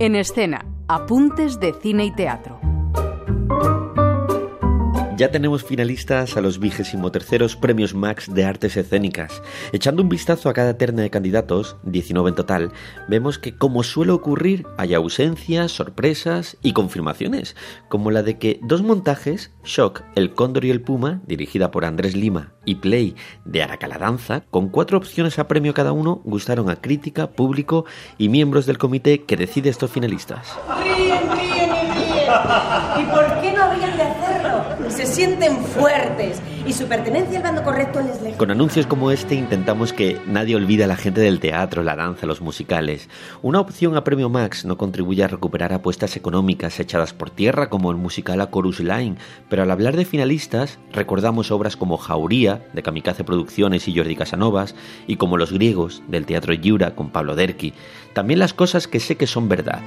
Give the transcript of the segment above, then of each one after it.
En escena, apuntes de cine y teatro. Ya tenemos finalistas a los vigésimo terceros premios Max de artes escénicas. Echando un vistazo a cada terna de candidatos, 19 en total, vemos que como suele ocurrir hay ausencias, sorpresas y confirmaciones, como la de que dos montajes, Shock, El Cóndor y el Puma, dirigida por Andrés Lima, y Play, de Aracala Danza, con cuatro opciones a premio cada uno, gustaron a crítica, público y miembros del comité que decide estos finalistas. Ríen, ríen ríen. ¿Y por qué no habrían de hacerlo? Se sienten fuertes y su pertenencia al bando correcto les lejos. Con anuncios como este intentamos que nadie olvide a la gente del teatro, la danza, los musicales. Una opción a Premio Max no contribuye a recuperar apuestas económicas echadas por tierra como el musical A Chorus Line, pero al hablar de finalistas recordamos obras como Jauría, de Kamikaze Producciones y Jordi Casanovas, y como Los Griegos, del Teatro Yura con Pablo Derqui. También las cosas que sé que son verdad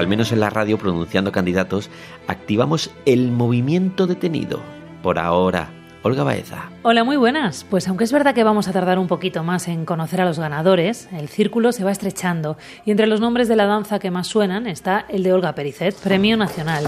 al menos en la radio pronunciando candidatos, activamos el movimiento detenido. Por ahora, Olga Baeza. Hola, muy buenas. Pues aunque es verdad que vamos a tardar un poquito más en conocer a los ganadores, el círculo se va estrechando y entre los nombres de la danza que más suenan está el de Olga Pericet, Premio Nacional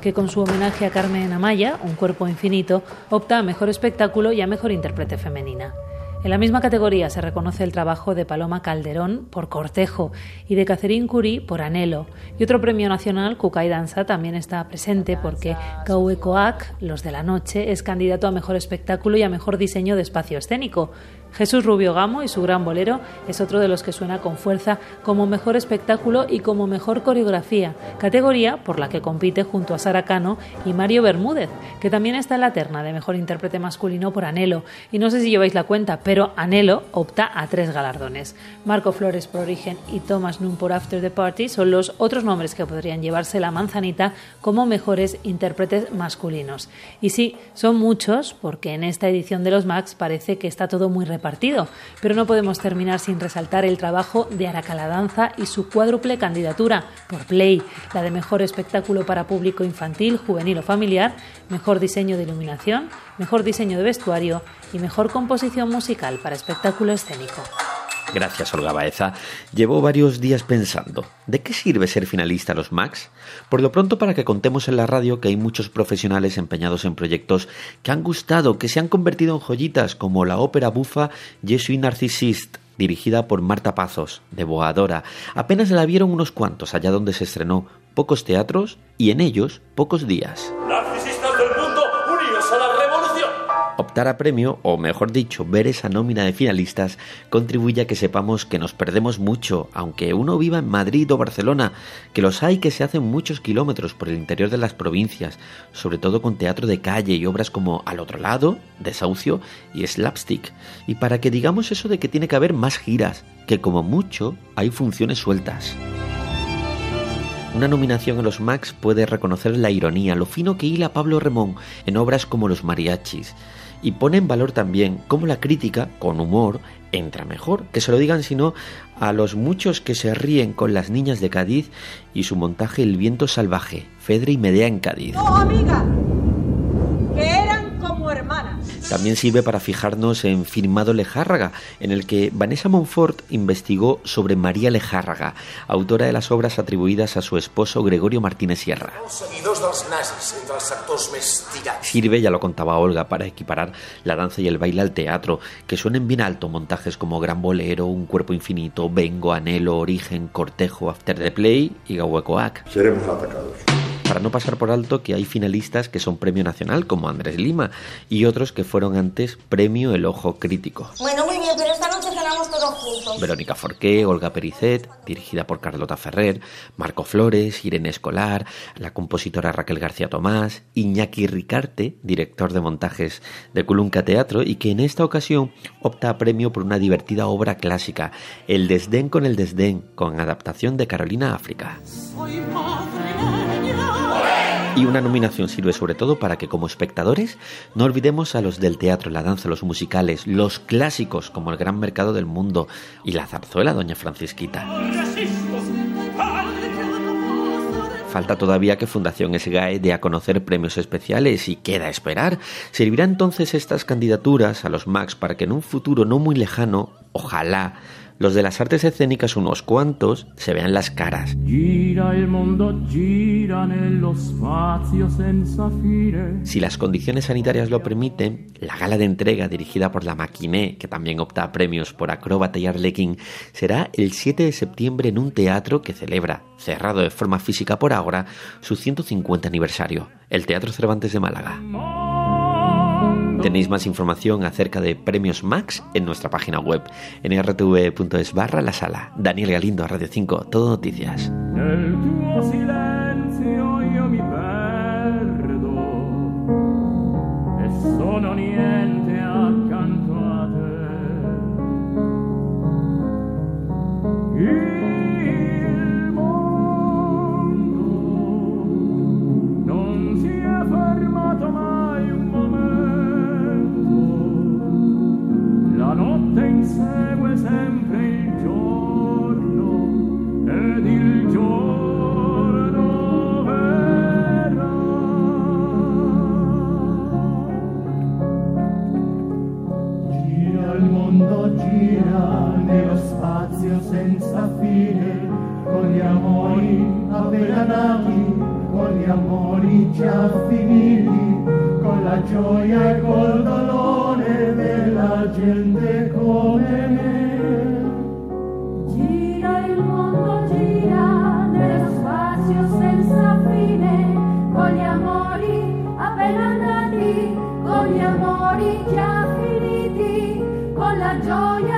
que con su homenaje a Carmen Amaya, Un cuerpo infinito, opta a mejor espectáculo y a mejor intérprete femenina. En la misma categoría se reconoce el trabajo de Paloma Calderón por Cortejo y de Catherine Curie por Anhelo. Y otro premio nacional, Kukai Danza, también está presente porque Kauekoak, Los de la Noche, es candidato a mejor espectáculo y a mejor diseño de espacio escénico. Jesús Rubio Gamo y su gran bolero es otro de los que suena con fuerza como mejor espectáculo y como mejor coreografía, categoría por la que compite junto a Sara Cano y Mario Bermúdez, que también está en la terna de mejor intérprete masculino por Anhelo. Y no sé si lleváis la cuenta, pero Anhelo opta a tres galardones. Marco Flores por Origen y Thomas Nunn por After the Party son los otros nombres que podrían llevarse la manzanita como mejores intérpretes masculinos. Y sí, son muchos, porque en esta edición de los Max parece que está todo muy partido, pero no podemos terminar sin resaltar el trabajo de Aracaladanza y su cuádruple candidatura por Play, la de mejor espectáculo para público infantil, juvenil o familiar, mejor diseño de iluminación, mejor diseño de vestuario y mejor composición musical para espectáculo escénico. Gracias, Olga Baeza. Llevo varios días pensando, ¿de qué sirve ser finalista a los Max? Por lo pronto para que contemos en la radio que hay muchos profesionales empeñados en proyectos que han gustado, que se han convertido en joyitas, como la ópera bufa Je suis narcisiste, dirigida por Marta Pazos, de Boadora. Apenas la vieron unos cuantos allá donde se estrenó, pocos teatros y en ellos pocos días. Optar a premio, o mejor dicho, ver esa nómina de finalistas, contribuye a que sepamos que nos perdemos mucho, aunque uno viva en Madrid o Barcelona, que los hay que se hacen muchos kilómetros por el interior de las provincias, sobre todo con teatro de calle y obras como Al otro lado, Desahucio y Slapstick, y para que digamos eso de que tiene que haber más giras, que como mucho hay funciones sueltas. Una nominación a los Max puede reconocer la ironía, lo fino que hila Pablo Remón en obras como Los Mariachis, y pone en valor también cómo la crítica, con humor, entra mejor. Que se lo digan sino a los muchos que se ríen con las niñas de Cádiz y su montaje El viento salvaje, Fedre y Medea en Cádiz. ¡Oh, amiga! Que eran como hermanas. También sirve para fijarnos en Firmado Lejárraga, en el que Vanessa Monfort investigó sobre María Lejárraga, autora de las obras atribuidas a su esposo Gregorio Martínez Sierra. Sirve, ya lo contaba Olga, para equiparar la danza y el baile al teatro, que suenen bien alto montajes como Gran Bolero, Un Cuerpo Infinito, Vengo, Anhelo, Origen, Cortejo, After the Play y Gahuecoac. Seremos atacados para no pasar por alto que hay finalistas que son premio nacional, como Andrés Lima, y otros que fueron antes premio El Ojo Crítico. Bueno, muy bien, pero esta noche cenamos todos juntos. Verónica Forqué, Olga Pericet, dirigida por Carlota Ferrer, Marco Flores, Irene Escolar, la compositora Raquel García Tomás, Iñaki Ricarte, director de montajes de Culunca Teatro, y que en esta ocasión opta a premio por una divertida obra clásica, El desdén con el desdén, con adaptación de Carolina África. Y una nominación sirve sobre todo para que como espectadores no olvidemos a los del teatro, la danza, los musicales, los clásicos como El Gran Mercado del Mundo y la zarzuela Doña Francisquita. Falta todavía que Fundación SGAE dé a conocer premios especiales y queda esperar. ¿Servirá entonces estas candidaturas a los MAX para que en un futuro no muy lejano, ojalá, Los de las artes escénicas, unos cuantos, se vean las caras. Si las condiciones sanitarias lo permiten, la gala de entrega dirigida por la Maquiné, que también opta a premios por Acróbata y Arlequín, será el 7 de septiembre en un teatro que celebra, cerrado de forma física por ahora, su 150 aniversario, el Teatro Cervantes de Málaga. Tenéis más información acerca de Premios Max en nuestra página web en rtv.es barra la sala. Daniel Galindo, Radio 5, Todo Noticias. Gioia e col dolore della gente come me. Gira il mondo, gira nello spazio senza fine, con gli amori appena nati, con gli amori già finiti, con la gioia